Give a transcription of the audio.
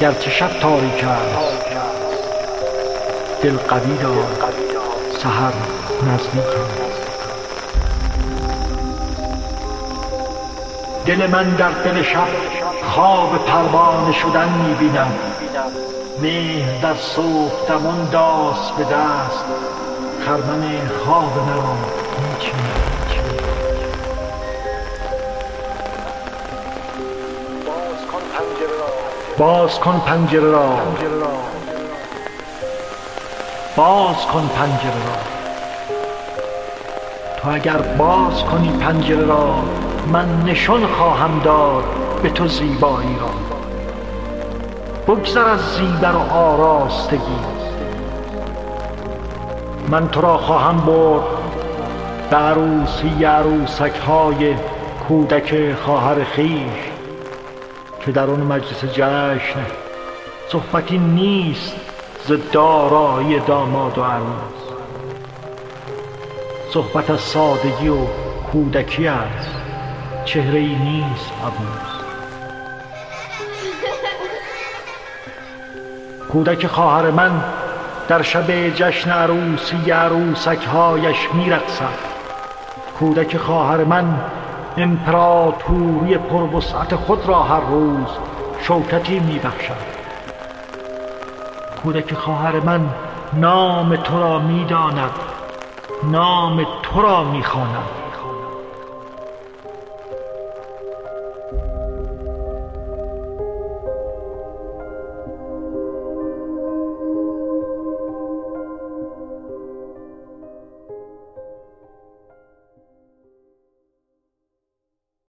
گرچه شب تاریک است دل قوی دار سحر نزدیک دل من در دل شب خواب پروانه شدن می‌بینم. مهر در صبح دمان داس به دست خرمن خواب مرا میچینم باز کن پنجره را. باز کن پنجره را. تو اگر باز کنی پنجره را من نشان خواهم داد به تو زیبایی را. بگذر از زیور و آراستگی. من تو را خواهم برد به عروسی عروسک های کودک خواهر خویش. که در آن مجلس جشن صحبتی نیست ز دارایی داماد و عروس. صحبت از سادگی و کودکی است چهره ای نیست عبوس. کودک خواهر من در شب جشن عروسی عروسک هایش میرقصد. کودک خواهر من امپراتوری پروسعت خود را هر روز شوکتی میبخشد کودک خواهر من نام تو را می‌داند نام تو را می‌خواند